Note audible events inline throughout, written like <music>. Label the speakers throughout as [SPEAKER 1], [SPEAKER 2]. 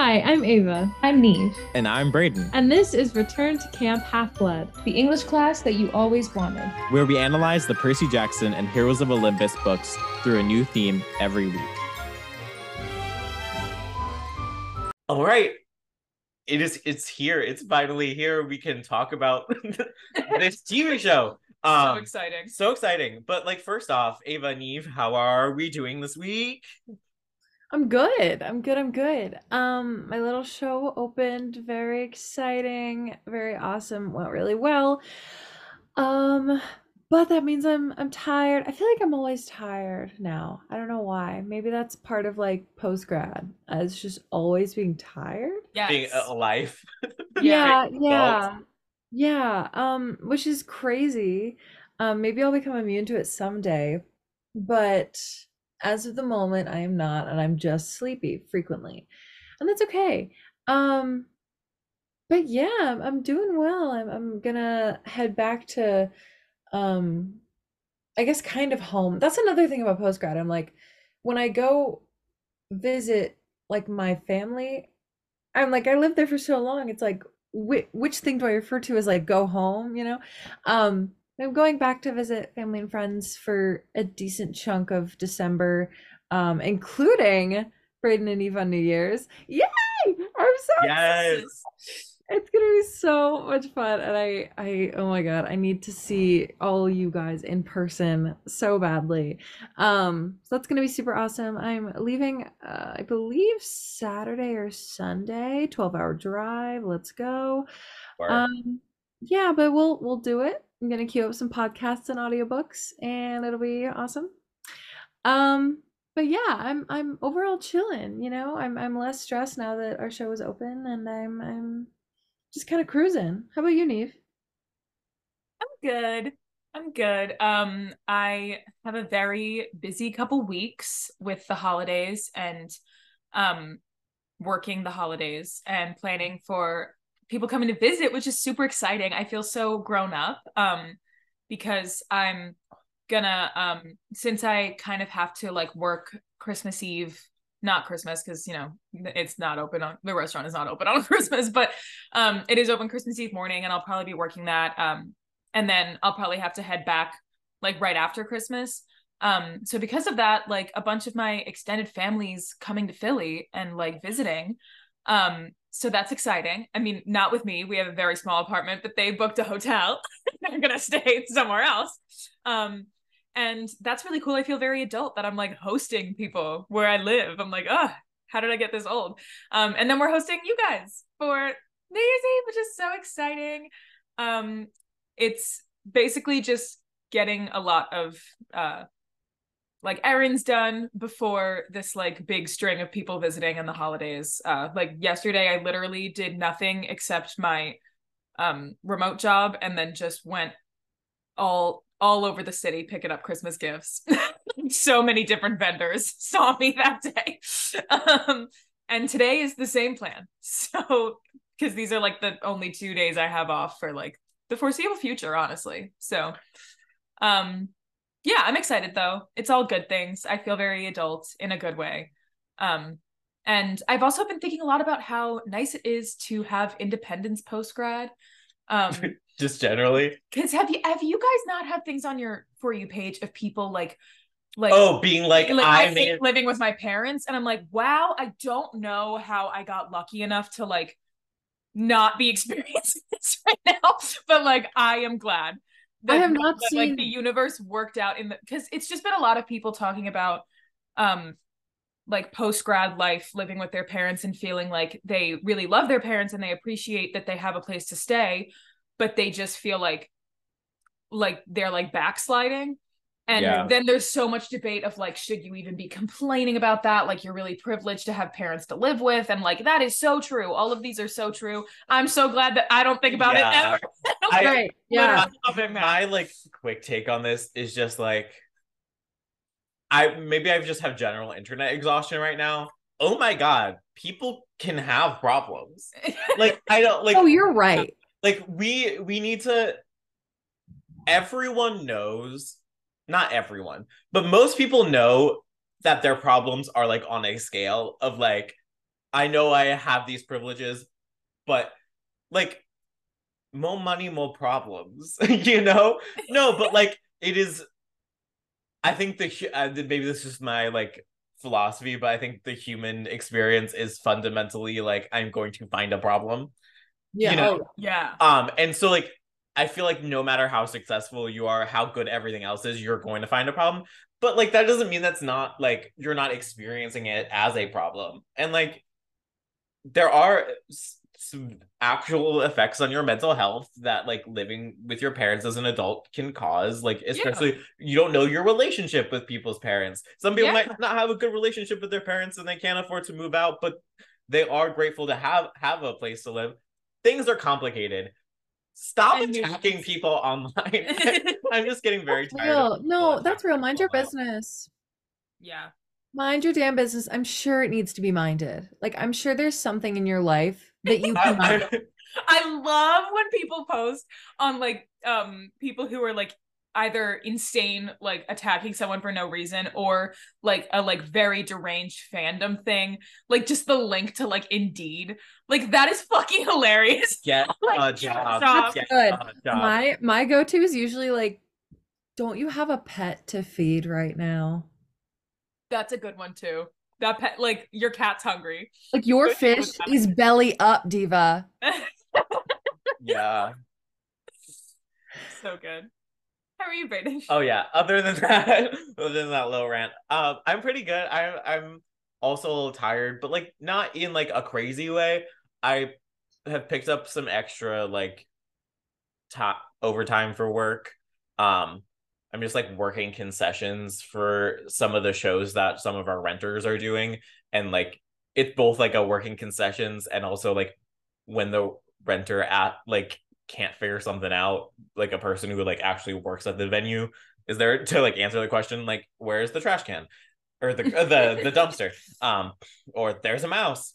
[SPEAKER 1] Hi, I'm Ava.
[SPEAKER 2] I'm Niamh.
[SPEAKER 3] And I'm Brayden.
[SPEAKER 1] And this is Return to Camp Half Blood,
[SPEAKER 2] the English class that you always wanted.
[SPEAKER 3] Where we analyze the Percy Jackson and Heroes of Olympus books through a new theme every week.
[SPEAKER 4] All right. It is it's here. It's finally here. We can talk about <laughs> this TV <laughs> show.
[SPEAKER 5] Um, so exciting.
[SPEAKER 4] So exciting. But like first off, Ava Niamh, how are we doing this week?
[SPEAKER 1] I'm good. I'm good. I'm good. Um, my little show opened very exciting, very awesome, went really well. Um, but that means I'm I'm tired. I feel like I'm always tired now. I don't know why. Maybe that's part of like post grad. As just always being tired. <laughs>
[SPEAKER 4] Yeah. Being alive.
[SPEAKER 1] yeah, yeah. Yeah. Um, which is crazy. Um, maybe I'll become immune to it someday. But as of the moment i am not and i'm just sleepy frequently and that's okay um but yeah i'm doing well i'm, I'm gonna head back to um i guess kind of home that's another thing about postgrad i'm like when i go visit like my family i'm like i lived there for so long it's like which, which thing do i refer to as like go home you know? Um I'm going back to visit family and friends for a decent chunk of December, um, including Brayden and Eve on New Year's. Yay! I'm so
[SPEAKER 4] yes. Excited.
[SPEAKER 1] It's gonna be so much fun, and I, I, oh my god, I need to see all you guys in person so badly. Um, so that's gonna be super awesome. I'm leaving, uh, I believe Saturday or Sunday, twelve hour drive. Let's go. Um, yeah, but we'll we'll do it. I'm gonna queue up some podcasts and audiobooks and it'll be awesome. Um, but yeah, I'm I'm overall chilling, you know. I'm I'm less stressed now that our show is open and I'm I'm just kind of cruising. How about you, Niamh?
[SPEAKER 5] I'm good. I'm good. Um, I have a very busy couple weeks with the holidays and um working the holidays and planning for people coming to visit, which is super exciting. I feel so grown up um, because I'm gonna um, since I kind of have to like work Christmas Eve, not Christmas because you know it's not open on the restaurant is not open on <laughs> Christmas, but um, it is open Christmas Eve morning, and I'll probably be working that. Um, and then I'll probably have to head back like right after Christmas. Um, so because of that, like a bunch of my extended families coming to Philly and like visiting. Um, so that's exciting. I mean, not with me. We have a very small apartment, but they booked a hotel. <laughs> They're gonna stay somewhere else. Um, and that's really cool. I feel very adult that I'm like hosting people where I live. I'm like, oh, how did I get this old? Um, and then we're hosting you guys for New Year's Eve, which is so exciting. Um, it's basically just getting a lot of uh like errands done before this like big string of people visiting in the holidays. Uh like yesterday I literally did nothing except my um remote job and then just went all all over the city picking up Christmas gifts. <laughs> so many different vendors <laughs> saw me that day. <laughs> Um and today is the same plan. So because these are like the only two days I have off for like the foreseeable future, honestly. So um yeah, I'm excited though. It's all good things. I feel very adult in a good way. Um, and I've also been thinking a lot about how nice it is to have independence post grad. Um, <laughs>
[SPEAKER 4] just generally.
[SPEAKER 5] Because have you have you guys not had things on your for you page of people like like
[SPEAKER 4] oh being like, like I,
[SPEAKER 5] made... living with my parents and I'm like wow I don't know how I got lucky enough to like not be <laughs> experiencing this right now but like I am glad
[SPEAKER 1] that, I have not that, seen
[SPEAKER 5] like the universe worked out in the because it's just been a lot of people talking about um like post grad life living with their parents and feeling like they really love their parents and they appreciate that they have a place to stay but they just feel like like they're like backsliding and yeah. then there's so much debate of like, should you even be complaining about that? Like, you're really privileged to have parents to live with. And like, that is so true. All of these are so true. I'm so glad that I don't think about yeah. it ever. <laughs>
[SPEAKER 4] I, right. Yeah. My like quick take on this is just like, I maybe I just have general internet exhaustion right now. Oh my God. People can have problems. <laughs> like, I don't like,
[SPEAKER 1] oh, you're right.
[SPEAKER 4] Like, we, we need to, everyone knows not everyone, but most people know that their problems are like on a scale of like I know I have these privileges, but like more money, more problems, <laughs> you know? No, but like it is I think the uh, maybe this is my like philosophy, but I think the human experience is fundamentally like I'm going to find a problem.
[SPEAKER 1] Yeah.
[SPEAKER 4] You know?
[SPEAKER 5] Oh, yeah.
[SPEAKER 4] Um, and so like I feel like no matter how successful you are, how good everything else is, you're going to find a problem. But like that doesn't mean that's not like you're not experiencing it as a problem. And like there are some actual effects on your mental health that like living with your parents as an adult can cause like especially yeah. you don't know your relationship with people's parents some people yeah. might not have a good relationship with their parents and they can't afford to move out but they are grateful to have have a place to live things are complicated stop and attacking people online. <laughs> <laughs> I'm just getting very
[SPEAKER 1] that's tired real. no that's real. mind your business.
[SPEAKER 5] Yeah.
[SPEAKER 1] Mind your damn business. I'm sure it needs to be minded. Like i'm sure there's something in your life that you <laughs> can
[SPEAKER 5] I love when people post on like um people who are like either insane like attacking someone for no reason or like a like very deranged fandom thing like just the link to like indeed like that is fucking hilarious
[SPEAKER 4] get <laughs> like,
[SPEAKER 1] a job that's get good job. my my go-to is usually like don't you have a pet to feed right now
[SPEAKER 5] that's a good one too that pet, like your cat's hungry.
[SPEAKER 1] Like your fish is belly up, diva. <laughs>
[SPEAKER 4] yeah.
[SPEAKER 5] So good. How are you, British?
[SPEAKER 4] Oh yeah. Other than <laughs> that, other than that low rant, um, I'm pretty good. I'm I'm also a little tired, but like not in like a crazy way. I have picked up some extra like top overtime for work. Um, I'm just like working concessions for some of the shows that some of our renters are doing. And like it's both like a working concessions and also like when the renter at like can't figure something out, like a person who like actually works at the venue is there to like answer the question like where's the trash can or the the the <laughs> dumpster um or there's a mouse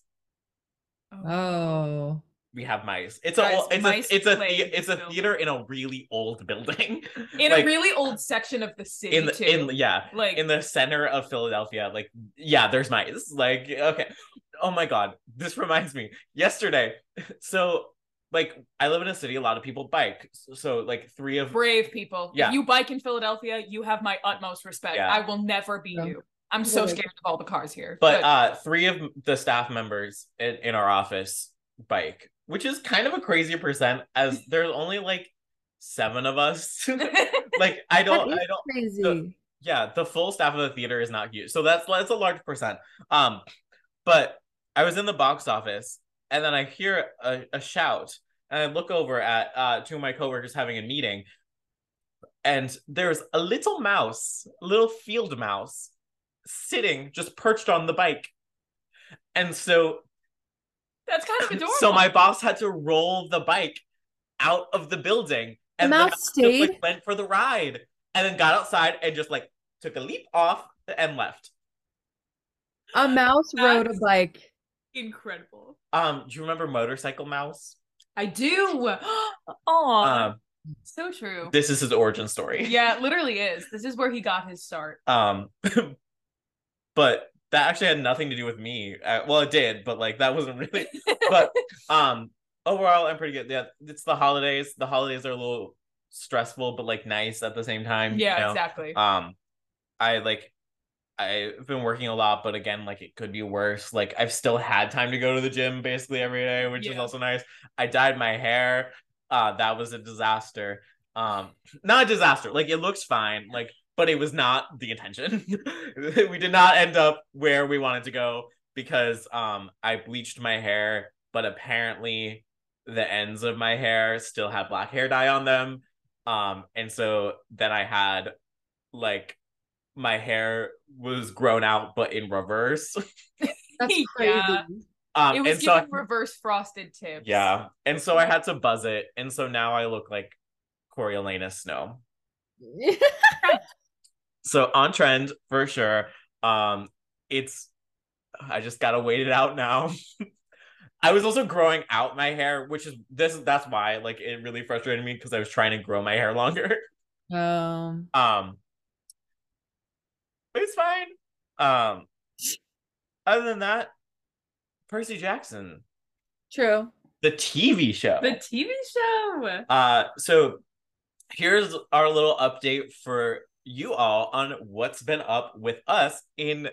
[SPEAKER 1] oh
[SPEAKER 4] we have mice. It's a it's a it's a the, it's a theater in a really old building. <laughs>
[SPEAKER 5] In like, a really old section of the city
[SPEAKER 4] in the,
[SPEAKER 5] too.
[SPEAKER 4] In yeah, like in the center of Philadelphia. Like yeah, there's mice. Like okay. Oh my god, this reminds me. Yesterday, <laughs> so like I live in a city, a lot of people bike. So like three of
[SPEAKER 5] brave people. Yeah. If you bike in Philadelphia, you have my utmost respect. Yeah. I will never be yeah. you. I'm so scared of all the cars here.
[SPEAKER 4] But, but uh three of the staff members in, in our office bike which is kind of a crazy percent as there's only like seven of us. <laughs> <laughs> like I don't I don't
[SPEAKER 1] crazy. The,
[SPEAKER 4] yeah, the full staff of the theater is not huge. So that's that's a large percent. Um but I was in the box office and then I hear a, a shout and I look over at uh two of my coworkers having a meeting and there's a little mouse, a little field mouse sitting just perched on the bike. And so
[SPEAKER 5] that's kind of <laughs> adorable.
[SPEAKER 4] So my boss had to roll the bike out of the building,
[SPEAKER 1] and the mouse stayed.
[SPEAKER 4] Just, like, went for the ride, and then got outside and just like took a leap off and left.
[SPEAKER 1] A mouse That's rode a bike.
[SPEAKER 5] Incredible.
[SPEAKER 4] Um, do you remember Motorcycle Mouse?
[SPEAKER 5] I do. <gasps> Oh, um, so true.
[SPEAKER 4] This is his origin story. <laughs>
[SPEAKER 5] Yeah, it literally is. This is where he got his start.
[SPEAKER 4] Um, <laughs> but that actually had nothing to do with me. Uh, well, it did, but like that wasn't really. <laughs> but um, overall, I'm pretty good. Yeah, it's the holidays. The holidays are a little stressful, but like nice at the same time.
[SPEAKER 5] Yeah,
[SPEAKER 4] you know?
[SPEAKER 5] exactly.
[SPEAKER 4] Um, I like. I've been working a lot, but again, like it could be worse. Like I've still had time to go to the gym basically every day, which yeah. is also nice. I dyed my hair. Uh, that was a disaster. Um, not a disaster. Like it looks fine. Like but it was not the intention. <laughs> we did not end up where we wanted to go because um I bleached my hair, but apparently the ends of my hair still had black hair dye on them. Um and so then I had like my hair was grown out but in reverse. <laughs>
[SPEAKER 1] That's crazy. Yeah.
[SPEAKER 5] Um, it was giving so reverse frosted tips.
[SPEAKER 4] Yeah. And so I had to buzz it. And so now I look like Coriolanus Snow. <laughs> so on trend for sure. Um, it's I just gotta wait it out now. <laughs> I was also growing out my hair, which is this that's why like it really frustrated me because I was trying to grow my hair longer.
[SPEAKER 1] Um
[SPEAKER 4] um it's fine. Um other than that, Percy Jackson.
[SPEAKER 1] True.
[SPEAKER 4] The TV show.
[SPEAKER 5] The TV show.
[SPEAKER 4] Uh so here's our little update for you all on what's been up with us in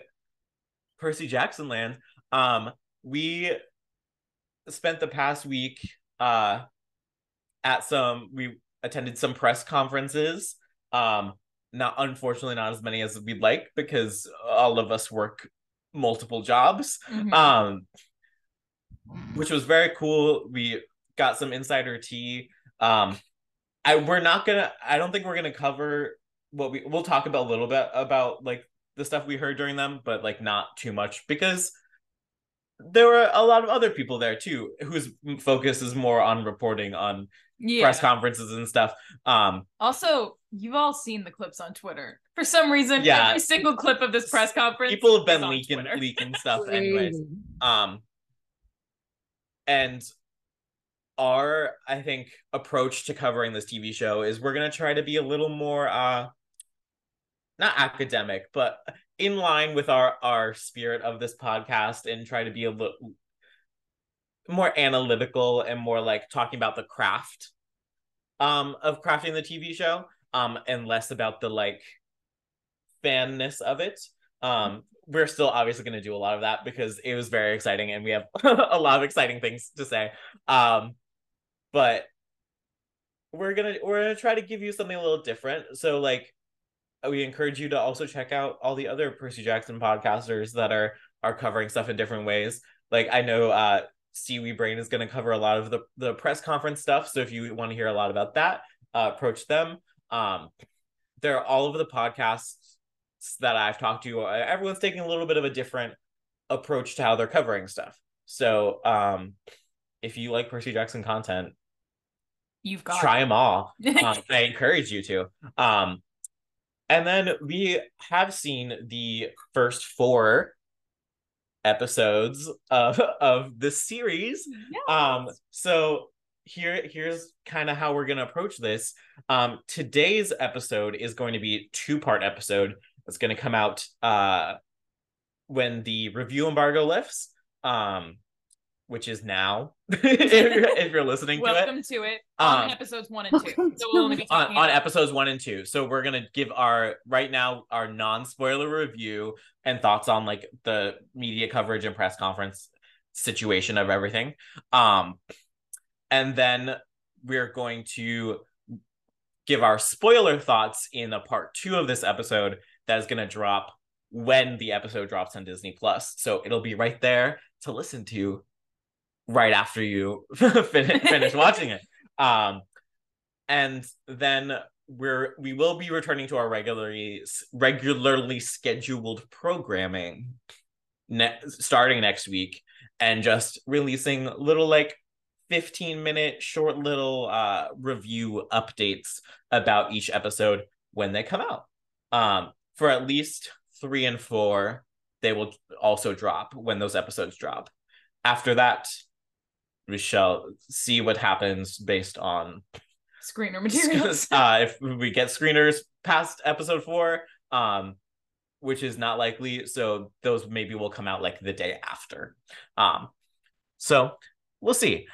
[SPEAKER 4] Percy Jackson land. Um we spent the past week uh at some we attended some press conferences. Um not unfortunately not as many as we'd like because all of us work multiple jobs.
[SPEAKER 5] Mhm.
[SPEAKER 4] Um which was very cool. We got some insider tea. Um I we're not gonna I don't think we're gonna cover what we we'll talk about a little bit about like the stuff we heard during them, but like not too much because there were a lot of other people there too whose focus is more on reporting on
[SPEAKER 5] yeah.
[SPEAKER 4] press conferences and stuff. Um
[SPEAKER 5] Also, you've all seen the clips on Twitter. For some reason,
[SPEAKER 4] Yeah.
[SPEAKER 5] every single clip of this press conference.
[SPEAKER 4] people have been leaking
[SPEAKER 5] Twitter.
[SPEAKER 4] leaking stuff <laughs> anyways. Um and our I think approach to covering this TV show is we're gonna try to be a little more uh not academic, but in line with our our spirit of this podcast and try to be a little more analytical and more like talking about the craft um of crafting the TV show um and less about the like fanness of it. Um we're still obviously going to do a lot of that because it was very exciting and we have <laughs> a lot of exciting things to say. Um but we're going to we're going to try to give you something a little different. So like we encourage you to also check out all the other Percy Jackson podcasters that are are covering stuff in different ways. Like I know uh Seaweed Brain is going to cover a lot of the the press conference stuff. So if you want to hear a lot about that, uh, approach them. Um, they're all over the podcasts that I've talked to. Everyone's taking a little bit of a different approach to how they're covering stuff. So um, if you like Percy Jackson content,
[SPEAKER 5] You've got
[SPEAKER 4] try them all. <laughs> um, I encourage you to. Um, and then we have seen the first four episodes of of this series. Um, so here here's kind of how we're gonna approach this. Um, today's episode is going to be a two part episode. It's gonna come out uh when the review embargo lifts. Um, which is now <laughs> if, you're, if you're <laughs> listening to it
[SPEAKER 5] Welcome to it on
[SPEAKER 4] Um,
[SPEAKER 5] episodes one and two. So we'll only be
[SPEAKER 4] on, on episodes one and two so we're gonna give our right now our non-spoiler review and thoughts on like the media coverage and press conference situation of everything. Um and then we're going to give our spoiler thoughts in a part two of this episode that is gonna drop when the episode drops on Disney Plus. So it'll be right there to listen to right after you <laughs> finish, finish watching it. Um and then we're we will be returning to our regularly regularly scheduled programming ne- starting next week and just releasing little like 15 minute short little uh review updates about each episode when they come out um for at least 3 and 4 they will also drop when those episodes drop after that we shall see what happens based on
[SPEAKER 5] screener <laughs> materials. <laughs>
[SPEAKER 4] uh, if we get screeners past episode four, um, which is not likely, so those maybe will come out like the day after. Um, so we'll see.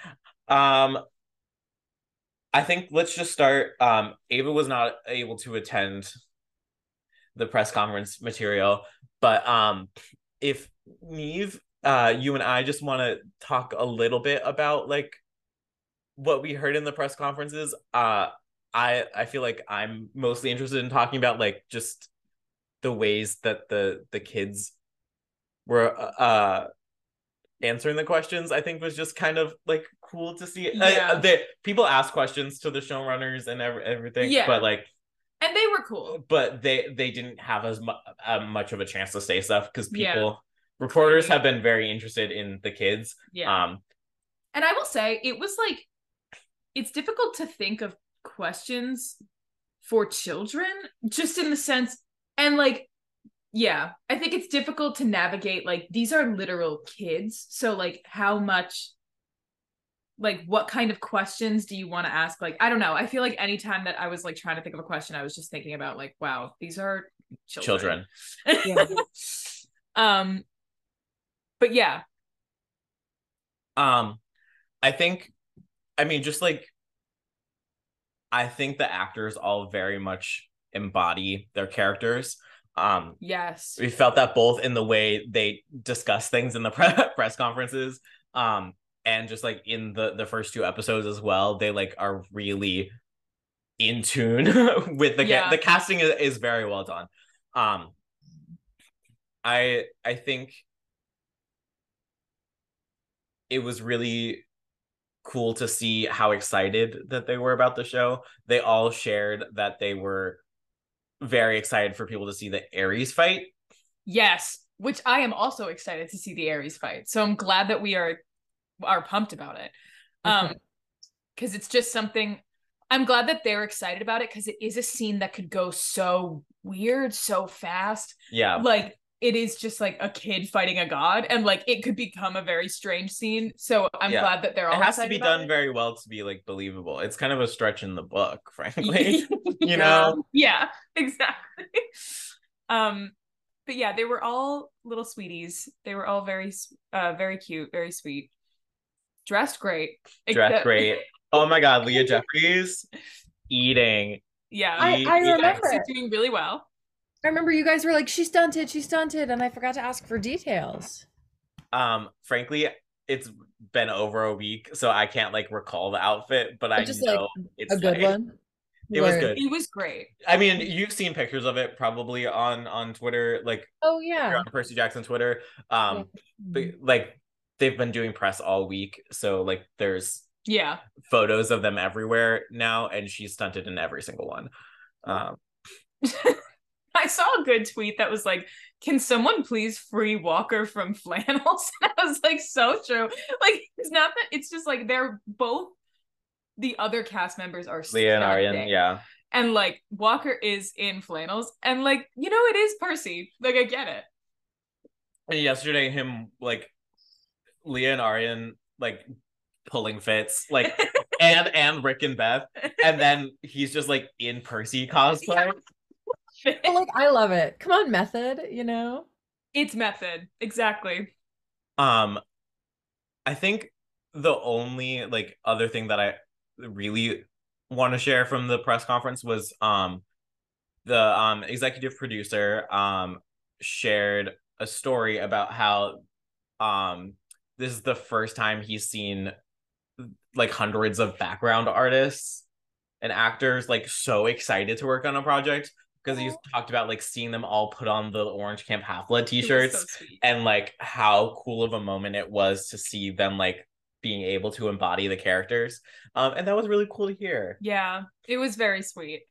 [SPEAKER 4] Um, I think let's just start. Um, Ava was not able to attend the press conference material, but um, if Niamh, uh, you and I just want to talk a little bit about like what we heard in the press conferences uh i i feel like i'm mostly interested in talking about like just the ways that the the kids were uh answering the questions i think was just kind of like cool to see
[SPEAKER 5] Yeah.
[SPEAKER 4] uh, people ask questions to the showrunners and every, everything
[SPEAKER 5] Yeah.
[SPEAKER 4] but like
[SPEAKER 5] and they were cool.
[SPEAKER 4] but they they didn't have as mu- uh, much of a chance to say stuff because people reporters have been very interested in the kids
[SPEAKER 5] Yeah.
[SPEAKER 4] um
[SPEAKER 5] And I will say, it was like, it's difficult to think of questions for children, just in the sense, and like, yeah, I think it's difficult to navigate. Like, these are literal kids. So, like, how much, like, what kind of questions do you want to ask? Like, I don't know. I feel like anytime that I was like trying to think of a question, I was just thinking about, like, wow, these are children.
[SPEAKER 4] children <laughs>
[SPEAKER 1] Yeah.
[SPEAKER 5] um, but yeah,
[SPEAKER 4] Um, I think, I mean, just like, I think the actors all very much embody their characters. Um,
[SPEAKER 5] yes,
[SPEAKER 4] we felt that both in the way they discuss things in the <laughs> pre- press conferences, um, and just like in the the first two episodes as well. They like are really in tune <laughs> with the
[SPEAKER 5] Yeah.
[SPEAKER 4] the casting is, is very well done. Um, I I think it was really cool to see how excited that they were about the show. They all shared that they were very excited for people to see the Ares fight.
[SPEAKER 5] yes, which I am also excited to see the Ares fight. So I'm glad that we are are pumped about it. Um, because it's just something. I'm glad that they're excited about it because it is a scene that could go so weird, so fast.
[SPEAKER 4] Yeah.
[SPEAKER 5] like it is just like a kid fighting a god and like it could become a very strange scene so i'm
[SPEAKER 4] Yeah.
[SPEAKER 5] glad that they're all
[SPEAKER 4] It has to be done
[SPEAKER 5] it.
[SPEAKER 4] very well to be like believable. It's kind of a stretch in the book, <laughs> <laughs> frankly. you
[SPEAKER 5] Yeah.
[SPEAKER 4] know?
[SPEAKER 5] yeah exactly <laughs> um but yeah they were all little sweeties they were all very uh very cute very sweet dressed great
[SPEAKER 4] Dressed
[SPEAKER 5] Except-
[SPEAKER 4] great. Oh my god, Leah Jeffries eating.
[SPEAKER 5] yeah
[SPEAKER 1] I, I remember.
[SPEAKER 5] Doing really well
[SPEAKER 1] I remember you guys were like, "She stunted, she stunted," and I forgot to ask for details.
[SPEAKER 4] Um, frankly, it's been over a week, so I can't like recall the outfit, but I
[SPEAKER 1] just
[SPEAKER 4] know
[SPEAKER 1] like
[SPEAKER 4] it's
[SPEAKER 1] a good
[SPEAKER 4] like-
[SPEAKER 1] one.
[SPEAKER 4] It was good.
[SPEAKER 5] it was great
[SPEAKER 4] I mean, you've seen pictures of it probably on on Twitter, like
[SPEAKER 1] Oh yeah.
[SPEAKER 4] on Percy Jackson Twitter. Um, but, like they've been doing press all week, so like there's
[SPEAKER 5] yeah
[SPEAKER 4] photos of them everywhere now, and she's stunted in every single one. Um, <laughs>
[SPEAKER 5] I saw a good tweet that was like, "Can someone please free Walker from flannels?" <laughs> And I was like, "So true." Like, it's not that it's just like they're both the other cast members are
[SPEAKER 4] Leah and Aryan, yeah.
[SPEAKER 5] and like Walker is in flannels, and like you know, it is Percy. Like, I get it.
[SPEAKER 4] And yesterday, him like Leah and Aryan like pulling fits, like <laughs> and and Rick and Beth, and then he's just like in Percy <laughs> cosplay.
[SPEAKER 1] But like, I love it. Come on, method. You know.
[SPEAKER 5] it's method exactly.
[SPEAKER 4] Um, I think the only like other thing that I really want to share from the press conference was um the um executive producer um shared a story about how um this is the first time he's seen like hundreds of background artists and actors like so excited to work on a project because he's talked about like seeing them all put on the Orange Camp Half Blood t-shirts
[SPEAKER 5] so
[SPEAKER 4] and like how cool of a moment it was to see them like being able to embody the characters um and that was really cool to hear.
[SPEAKER 5] Yeah, it was very sweet.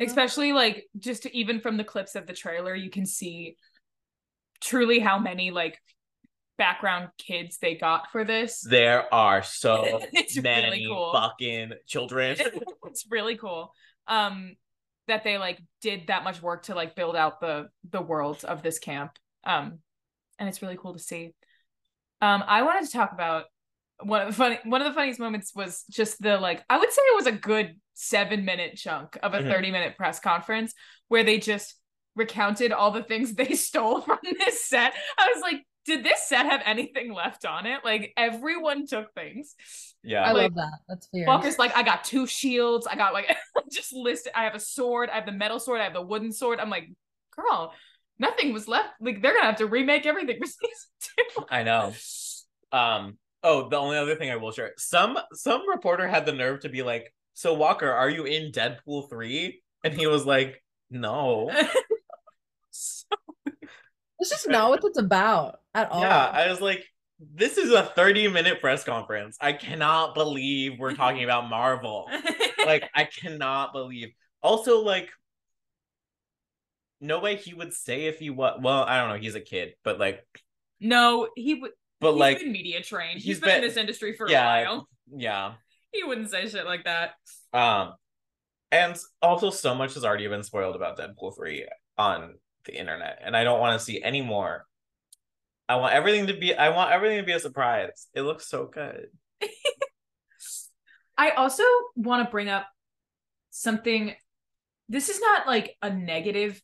[SPEAKER 5] Especially like just even from the clips of the trailer you can see truly how many like background kids they got for this.
[SPEAKER 4] There are so <laughs>
[SPEAKER 5] It's really
[SPEAKER 4] many
[SPEAKER 5] cool.
[SPEAKER 4] fucking children. <laughs>
[SPEAKER 5] It's really cool. Um that they like did that much work to like build out the the world of this camp. Um and it's really cool to see. Um i wanted to talk about one of the funny one of the funniest moments was just the like i would say it was a good seven minute chunk of a
[SPEAKER 4] Mhm.
[SPEAKER 5] 30 minute press conference where they just recounted all the things <laughs> they stole from this set. I was like did this set have anything left on it like everyone took things
[SPEAKER 4] yeah
[SPEAKER 1] I
[SPEAKER 5] like,
[SPEAKER 1] love that. That's fair.
[SPEAKER 5] Walker's like, I got two shields. I got like <laughs> just listed. I have a sword. I have the metal sword. I have the wooden sword. I'm like, girl, nothing was left. Like they're gonna have to remake everything for <laughs> season two.
[SPEAKER 4] i know um oh the only other thing i will share some some reporter had the nerve to be like so walker are you in deadpool 3 and he was like no <laughs>
[SPEAKER 5] So-
[SPEAKER 1] It's just not what it's about at all.
[SPEAKER 4] Yeah, I was like, this is a 30 minute press conference. I cannot believe we're talking <laughs> about Marvel. <laughs> Like, I cannot believe. Also, like, no way he would say if he was. Well, I don't know. He's a kid, but like,
[SPEAKER 5] no, he would.
[SPEAKER 4] but
[SPEAKER 5] he's
[SPEAKER 4] like,
[SPEAKER 5] been media trained.
[SPEAKER 4] he's
[SPEAKER 5] he's been, in this industry for
[SPEAKER 4] yeah.
[SPEAKER 5] a while.
[SPEAKER 4] yeah.
[SPEAKER 5] He wouldn't say shit like that.
[SPEAKER 4] Um, and also, so much has already been spoiled about Deadpool 3 on the internet, and I don't want to see any more. I want everything to be. I want everything to be a surprise. It looks so good. <laughs>
[SPEAKER 5] I also want to bring up something. This is not like a negative.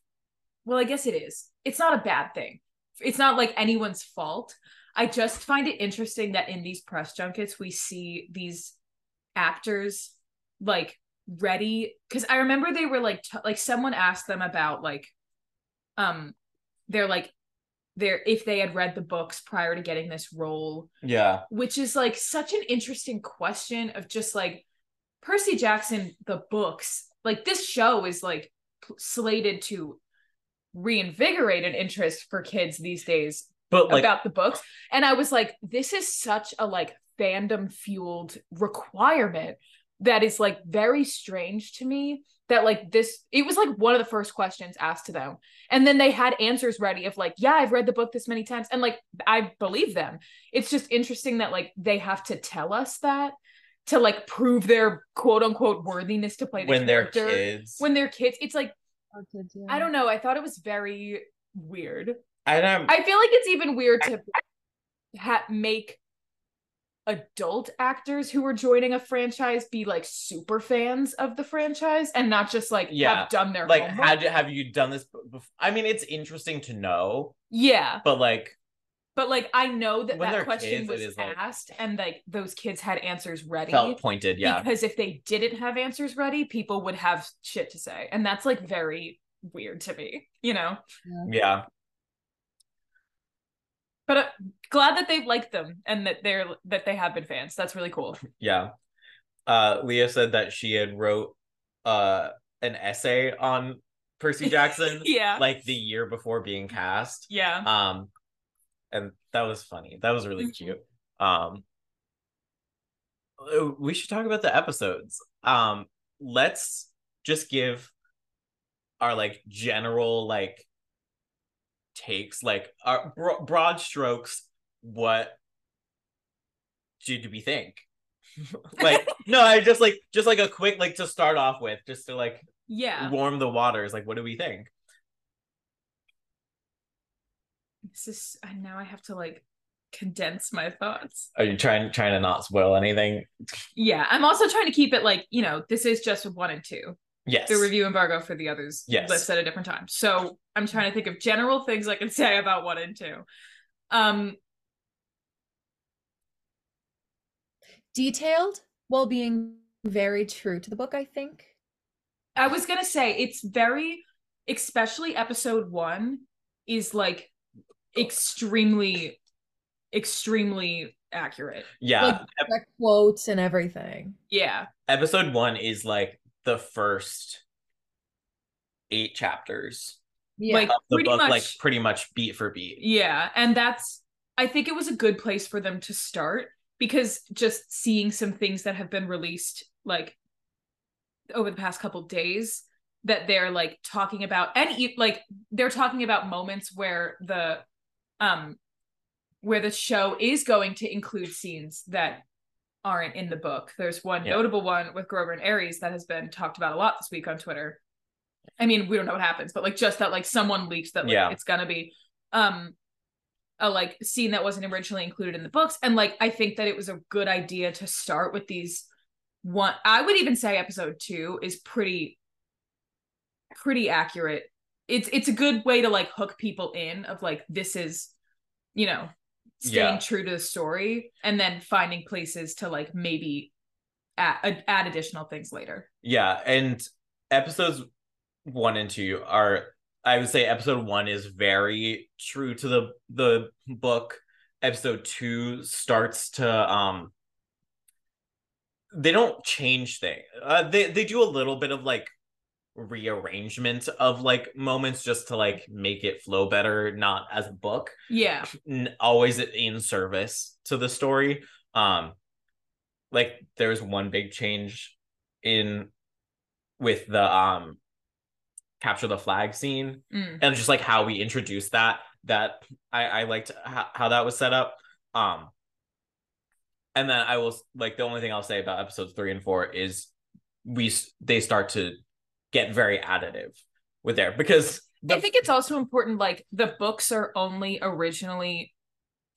[SPEAKER 5] Well, I guess it is. It's not a bad thing. It's not like anyone's fault. I just find it interesting that in these press junkets we see these actors like ready because I remember they were like t- like someone asked them about like um they're like they're if they had read the books prior to getting this role
[SPEAKER 4] Yeah.
[SPEAKER 5] which is like such an interesting question of just like Percy Jackson the books like this show is like p- slated to reinvigorate an interest for kids these days
[SPEAKER 4] But like
[SPEAKER 5] about the books and i was like this is such a like fandom fueled requirement that is like very strange to me that like this it was like one of the first questions asked to them. And then they had answers ready of like yeah i've read the book this many times. And like i believe them. It's just interesting that like they have to tell us that to like prove their quote unquote worthiness to play the
[SPEAKER 4] when they're kids.
[SPEAKER 5] when they're kids. It's like
[SPEAKER 1] kids, yeah.
[SPEAKER 5] i don't know. I thought it was very weird.
[SPEAKER 4] And I'm
[SPEAKER 5] I feel like it's even weird to ha- make adult actors who are joining a franchise be like super fans of the franchise and not just like
[SPEAKER 4] Yeah,
[SPEAKER 5] have done their
[SPEAKER 4] like
[SPEAKER 5] homework.
[SPEAKER 4] had have you done this before? I mean, it's interesting to know,
[SPEAKER 5] yeah,
[SPEAKER 4] but like
[SPEAKER 5] but like I know that that question
[SPEAKER 4] kids,
[SPEAKER 5] was
[SPEAKER 4] is, like-
[SPEAKER 5] asked and like those kids had answers ready.
[SPEAKER 4] felt pointed. Yeah.
[SPEAKER 5] Because if they didn't have answers ready, people would have shit to say, and that's like very weird to me, you know.
[SPEAKER 4] Yeah.
[SPEAKER 5] But uh, glad that they've liked them and that they're that they have been fans. That's really cool. <laughs>
[SPEAKER 4] Yeah. Uh Leah said that she had wrote uh an essay on Percy <laughs> Jackson
[SPEAKER 5] Yeah.
[SPEAKER 4] like the year before being cast.
[SPEAKER 5] Yeah.
[SPEAKER 4] Um and that was funny. That was really
[SPEAKER 5] Mhm.
[SPEAKER 4] cute. Um uh, we should talk about the episodes. Um let's just give our like general like takes like our bro- broad strokes what did we think <laughs> like no i just like just like a quick like to start off with just to like
[SPEAKER 5] Yeah.
[SPEAKER 4] warm the waters like what do we think
[SPEAKER 5] This is and now I have to like condense my thoughts.
[SPEAKER 4] are you trying trying to not spoil anything
[SPEAKER 5] Yeah. I'm also trying to keep it like, you know, this is just one and two.
[SPEAKER 4] yes
[SPEAKER 5] The review embargo for the others
[SPEAKER 4] Yes.
[SPEAKER 5] lists at a different time. So I'm trying to think of general things I can say about one and two. Um
[SPEAKER 1] Detailed while being very true to the book, I think.
[SPEAKER 5] I was gonna say it's very, especially episode one, is like extremely, extremely accurate.
[SPEAKER 4] yeah
[SPEAKER 1] Like direct quotes and everything.
[SPEAKER 5] Yeah.
[SPEAKER 4] episode one is like the first eight chapters
[SPEAKER 1] Yeah.
[SPEAKER 5] Like
[SPEAKER 4] of the
[SPEAKER 5] pretty
[SPEAKER 4] book
[SPEAKER 5] much
[SPEAKER 4] like pretty much beat for beat
[SPEAKER 5] Yeah, and that's I think it was a good place for them to start because just seeing some things that have been released like over the past couple days that they're like talking about and like they're talking about moments where the um where the show is going to include scenes that aren't in the book. There's one
[SPEAKER 4] Yeah.
[SPEAKER 5] notable one with Grover and Ares that has been talked about a lot this week on Twitter. I mean, we don't know what happens, but like just that like someone leaks that like
[SPEAKER 4] Yeah.
[SPEAKER 5] it's gonna be um a like scene that wasn't originally included in the books. And like I think that it was a good idea to start with these one I would even say episode two is pretty pretty accurate. It's it's a good way to like hook people in of like this is, you know, staying
[SPEAKER 4] Yeah.
[SPEAKER 5] true to the story and then finding places to like maybe add, uh, add additional things later.
[SPEAKER 4] Yeah, and episodes one and two are I would say episode one is very true to the the book. Episode two starts to um they don't change things. Uh, they they do a little bit of like rearrangement of like moments just to like make it flow better, not as a book
[SPEAKER 5] Yeah.
[SPEAKER 4] n- always in service to the story um like there's one big change in with the um capture the flag scene
[SPEAKER 5] Mm.
[SPEAKER 4] and just like how we introduced that that i i liked how, how that was set up um and then i will like the only thing i'll say about episodes three and four is we they start to get very additive with there because the,
[SPEAKER 5] I think it's also important like the books are only originally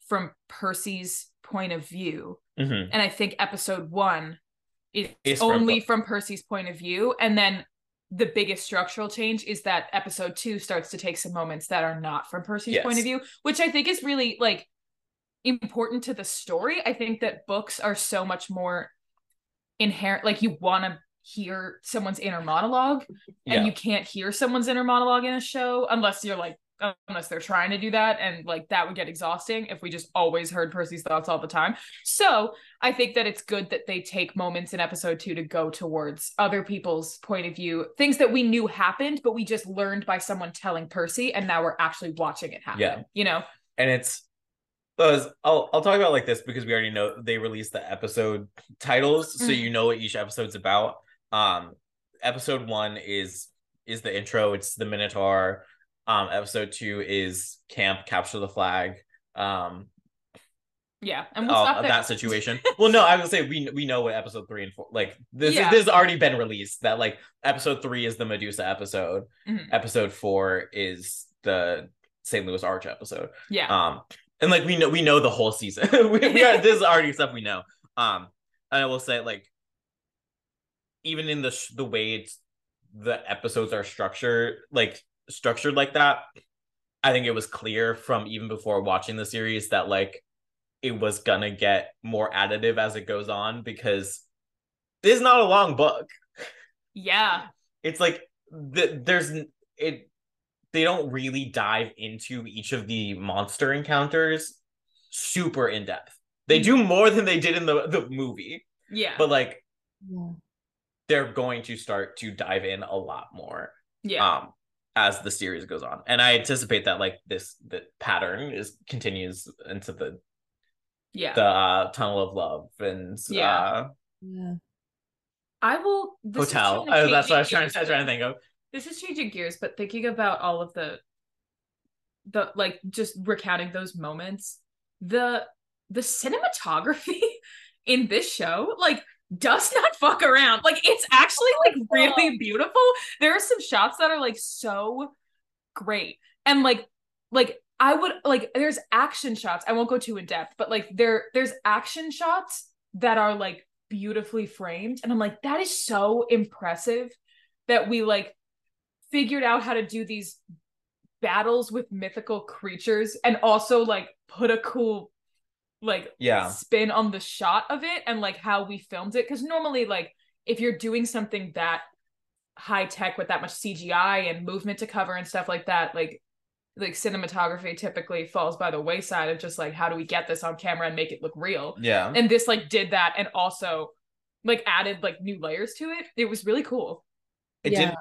[SPEAKER 5] from Percy's point of view.
[SPEAKER 4] Mhm.
[SPEAKER 5] And I think episode 1 is
[SPEAKER 4] from
[SPEAKER 5] only
[SPEAKER 4] book.
[SPEAKER 5] from Percy's point of view and then the biggest structural change is that episode 2 starts to take some moments that are not from Percy's point of view, which I think is really like important to the story. I think that books are so much more inherent like you want to hear someone's inner monologue and
[SPEAKER 4] Yeah.
[SPEAKER 5] you can't hear someone's inner monologue in a show unless you're like unless they're trying to do that and like that would get exhausting if we just always heard Percy's thoughts all the time. So, I think that it's good that they take moments in episode 2 to go towards other people's point of view, things that we knew happened but we just learned by someone telling Percy and now we're actually watching it happen.
[SPEAKER 4] Yeah.
[SPEAKER 5] You know.
[SPEAKER 4] and it's those I'll I'll talk about like this because we already know they released the episode titles, so
[SPEAKER 5] Mhm.
[SPEAKER 4] you know what each episode's about. Um, episode one is is the intro. It's the Minotaur. Um, episode two is Camp Capture the Flag. Um,
[SPEAKER 5] Yeah, and we'll stop
[SPEAKER 4] that situation. <laughs> well, no, I would say we we know what episode three and four like this.
[SPEAKER 5] Yeah.
[SPEAKER 4] This has already been released. That like episode three is the Medusa episode.
[SPEAKER 5] Mhm.
[SPEAKER 4] Episode four is the St. Louis Arch episode.
[SPEAKER 5] Yeah.
[SPEAKER 4] Um, and like we know we know the whole season. <laughs> we, we are this is already stuff we know. Um, and I will say like even in the sh- the way it's the episodes are structured, like structured like that, I think it was clear from even before watching the series that like it was gonna get more additive as it goes on because this is not a long book.
[SPEAKER 5] yeah.
[SPEAKER 4] It's like the, there's it they don't really dive into each of the monster encounters super in depth. They do more than they did in the the movie,
[SPEAKER 5] Yeah.
[SPEAKER 4] but like
[SPEAKER 1] Yeah.
[SPEAKER 4] they're going to start to dive in a lot more
[SPEAKER 5] yeah.
[SPEAKER 4] um as the series goes on. And I anticipate that like this the pattern is continues into the
[SPEAKER 5] yeah.
[SPEAKER 4] the uh, tunnel of love and
[SPEAKER 5] Yeah.
[SPEAKER 4] uh
[SPEAKER 1] Yeah.
[SPEAKER 5] I will this is
[SPEAKER 4] hotel. Oh, that's what I was
[SPEAKER 5] changing
[SPEAKER 4] trying, I was trying to think of.
[SPEAKER 5] this is changing gears, but thinking about all of the the like just recounting those moments, the the cinematography <laughs> in this show, like does not fuck around. Like it's actually like <laughs> really beautiful. There are some shots that are like so great. And like like I would like there's action shots. I won't go too in depth, but like there there's action shots that are like beautifully framed and I'm like that is so impressive that we like figured out how to do these battles with mythical creatures and also like put a cool like
[SPEAKER 4] Yeah.
[SPEAKER 5] spin on the shot of it and like how we filmed it because normally like if you're doing something that high tech with that much CGI and movement to cover and stuff like that like like cinematography typically falls by the wayside of just like how do we get this on camera and make it look real
[SPEAKER 4] Yeah.
[SPEAKER 5] and this like did that and also like added like new layers to it it was really cool
[SPEAKER 4] It
[SPEAKER 1] Yeah.
[SPEAKER 4] did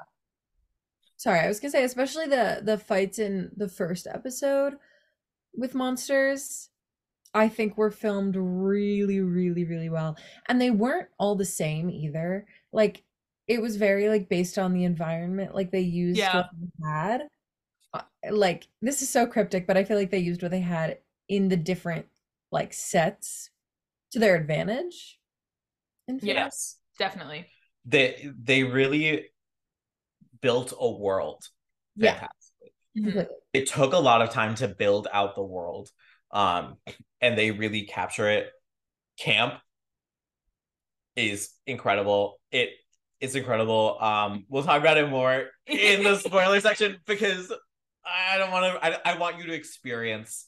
[SPEAKER 1] Sorry, I was gonna say, especially the the fights in the first episode with monsters, I think were filmed really, really, really well. And they weren't all the same either. Like it was very like based on the environment. Like they used
[SPEAKER 5] Yeah.
[SPEAKER 1] what they had. Uh, Like this is so cryptic, but I feel like they used what they had in the different like sets to their advantage.
[SPEAKER 5] yes definitely
[SPEAKER 4] they they really built a world
[SPEAKER 1] Yeah.
[SPEAKER 4] fantastically.
[SPEAKER 1] Completely.
[SPEAKER 4] It took a lot of time to build out the world. Um and they really capture it. Camp is incredible. It is incredible. Um we'll talk about it more in the <laughs> spoiler section because I don't want to I, I want you to experience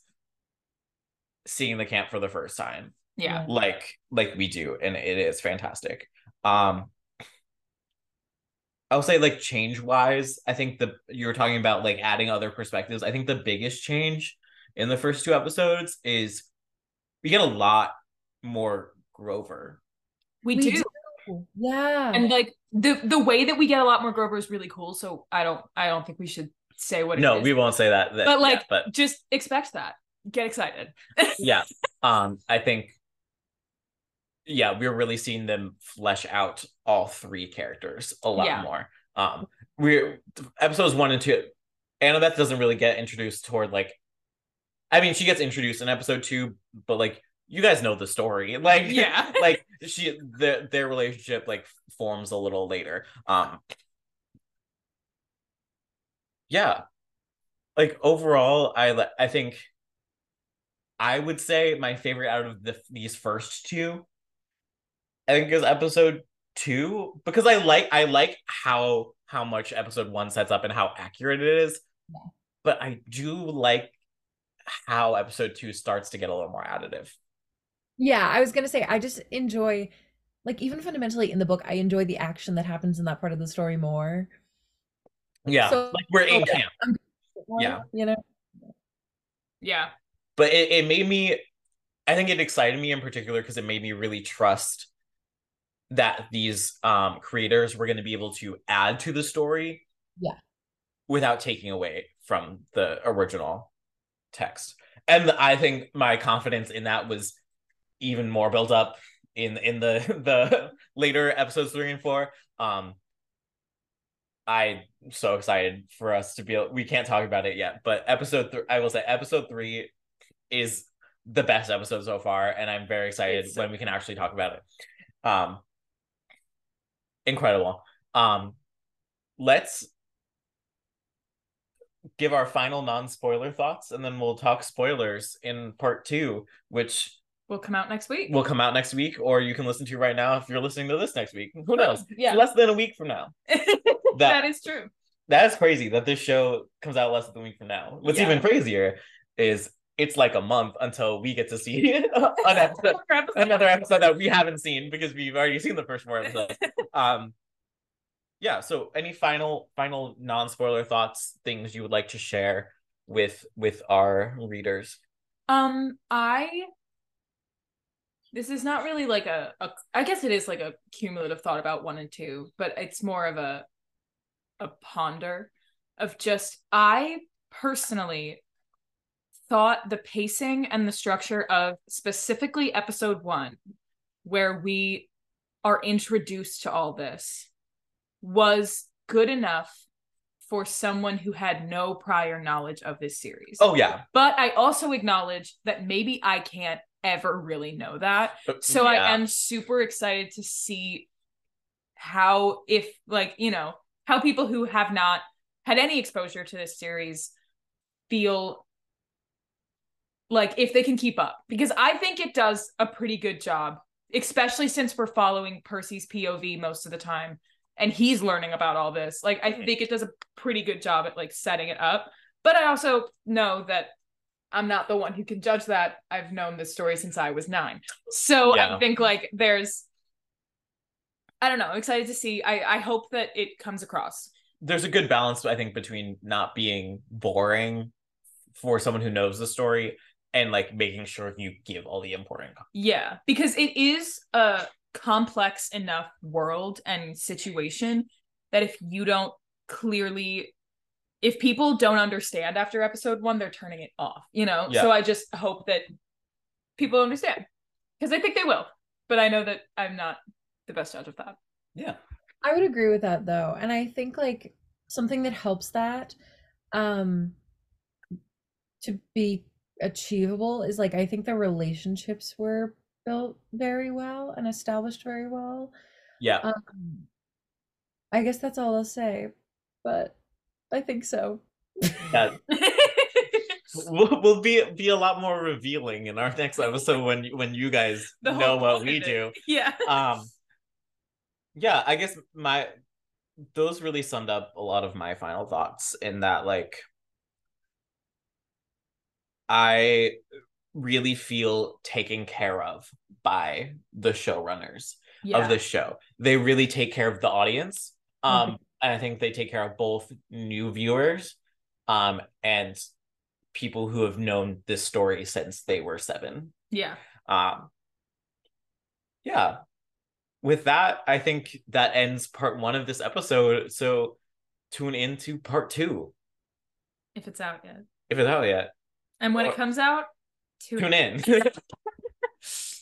[SPEAKER 4] seeing the camp for the first time
[SPEAKER 5] yeah
[SPEAKER 4] like like we do and it is fantastic um i'll say like change wise i think the you were talking about like adding other perspectives i think the biggest change in the first two episodes is we get a lot more grover
[SPEAKER 5] we,
[SPEAKER 1] We
[SPEAKER 5] do.
[SPEAKER 1] do. Yeah.
[SPEAKER 5] and like the the way that we get a lot more grover is really cool so i don't i don't think we should say what it
[SPEAKER 4] no
[SPEAKER 5] is.
[SPEAKER 4] we won't say that, that
[SPEAKER 5] but like
[SPEAKER 4] yeah, but
[SPEAKER 5] just expect that get excited <laughs>
[SPEAKER 4] yeah um i think yeah we're really seeing them flesh out all three characters a lot
[SPEAKER 5] Yeah.
[SPEAKER 4] more um we're episodes one and two annabeth doesn't really get introduced toward like i mean she gets introduced in episode two but like you guys know the story. <laughs> Like
[SPEAKER 5] Yeah. <laughs>
[SPEAKER 4] like she their their relationship like forms a little later. Um yeah. Like overall i i think i would say my favorite out of the these first two i think is episode two because i like i like how how much episode one sets up and how accurate it is. But i do like how episode two starts to get a little more additive.
[SPEAKER 1] Yeah, I was gonna say I just enjoy like even fundamentally in the book, I enjoy the action that happens in that part of the story more.
[SPEAKER 4] Yeah, so, like we're in camp. yeah,
[SPEAKER 1] you know.
[SPEAKER 5] Yeah,
[SPEAKER 4] but it, it made me. I think it excited me in particular because it made me really trust that these um creators were going to be able to add to the story.
[SPEAKER 1] Yeah.
[SPEAKER 4] Without taking away from the original text. And I think my confidence in that was even more built up in in the <laughs> the later episodes three and four. Um, I'm so excited for us to be. Able, we can't talk about it yet, but episode three, I will say, episode three is the best episode so far, and I'm very excited so when we can actually talk about it. Um, incredible. Um, let's give our final non-spoiler thoughts, and then we'll talk spoilers in part two, which
[SPEAKER 5] will come out next week.
[SPEAKER 4] Will come out next week, or you can listen to right now if you're listening to this next week. Who knows? Yeah, less than a week from now. <laughs>
[SPEAKER 5] that, that is true.
[SPEAKER 4] That is crazy that this show comes out less than a week from now. What's yeah. even crazier is it's like a month until we get to see <laughs> <laughs> an episode, another episode that we haven't seen because we've already seen the first four episodes. um, yeah. So, any final final non spoiler thoughts, things you would like to share with with our readers?
[SPEAKER 5] Um, I this is not really like a, a I guess it is like a cumulative thought about one and two, but it's more of a a ponder of just I personally thought the pacing and the structure of specifically episode 1 where we are introduced to all this was good enough for someone who had no prior knowledge of this series.
[SPEAKER 4] Oh yeah.
[SPEAKER 5] But I also acknowledge that maybe I can't ever really know that. So yeah. I am super excited to see how if like, you know, how people who have not had any exposure to this series feel like if they can keep up because I think it does a pretty good job, especially since we're following Percy's POV most of the time and he's learning about all this. Like I think it does a pretty good job at like setting it up. But I also know that I'm not the one who can judge that. I've known this story since I was nine. So yeah. I think like there's I don't know, I'm excited to see. I I hope that it comes across.
[SPEAKER 4] There's a good balance, I think, between not being boring for someone who knows the story and like making sure you give all the important.
[SPEAKER 5] Yeah, because it is a complex enough world and situation that if you don't clearly if people don't understand after episode one, they're turning it off, you know? Yeah. So I just hope that people understand because I think they will. But I know that I'm not the best judge of that.
[SPEAKER 4] Yeah.
[SPEAKER 1] I would agree with that though. And I think like something that helps that um to be achievable is like I think the relationships were built very well and established very well.
[SPEAKER 4] Yeah. Um,
[SPEAKER 1] I guess that's all I'll say. But I think so.
[SPEAKER 4] Yeah. <laughs> we'll, we'll be be a lot more revealing in our next episode when when you guys know what we do.
[SPEAKER 5] Yeah.
[SPEAKER 4] Um. <laughs> Yeah, I guess my those really summed up a lot of my final thoughts in that like I really feel taken care of by the showrunners yeah. of the show. They really take care of the audience. Um, mm-hmm. I think they take care of both new viewers um, and people who have known this story since they were seven.
[SPEAKER 5] Yeah.
[SPEAKER 4] Um, yeah. With that, I think that ends part one of this episode. So tune in to part two.
[SPEAKER 5] If it's out yet.
[SPEAKER 4] If it's out yet.
[SPEAKER 5] And when or, it comes out,
[SPEAKER 4] tune, tune in. <laughs>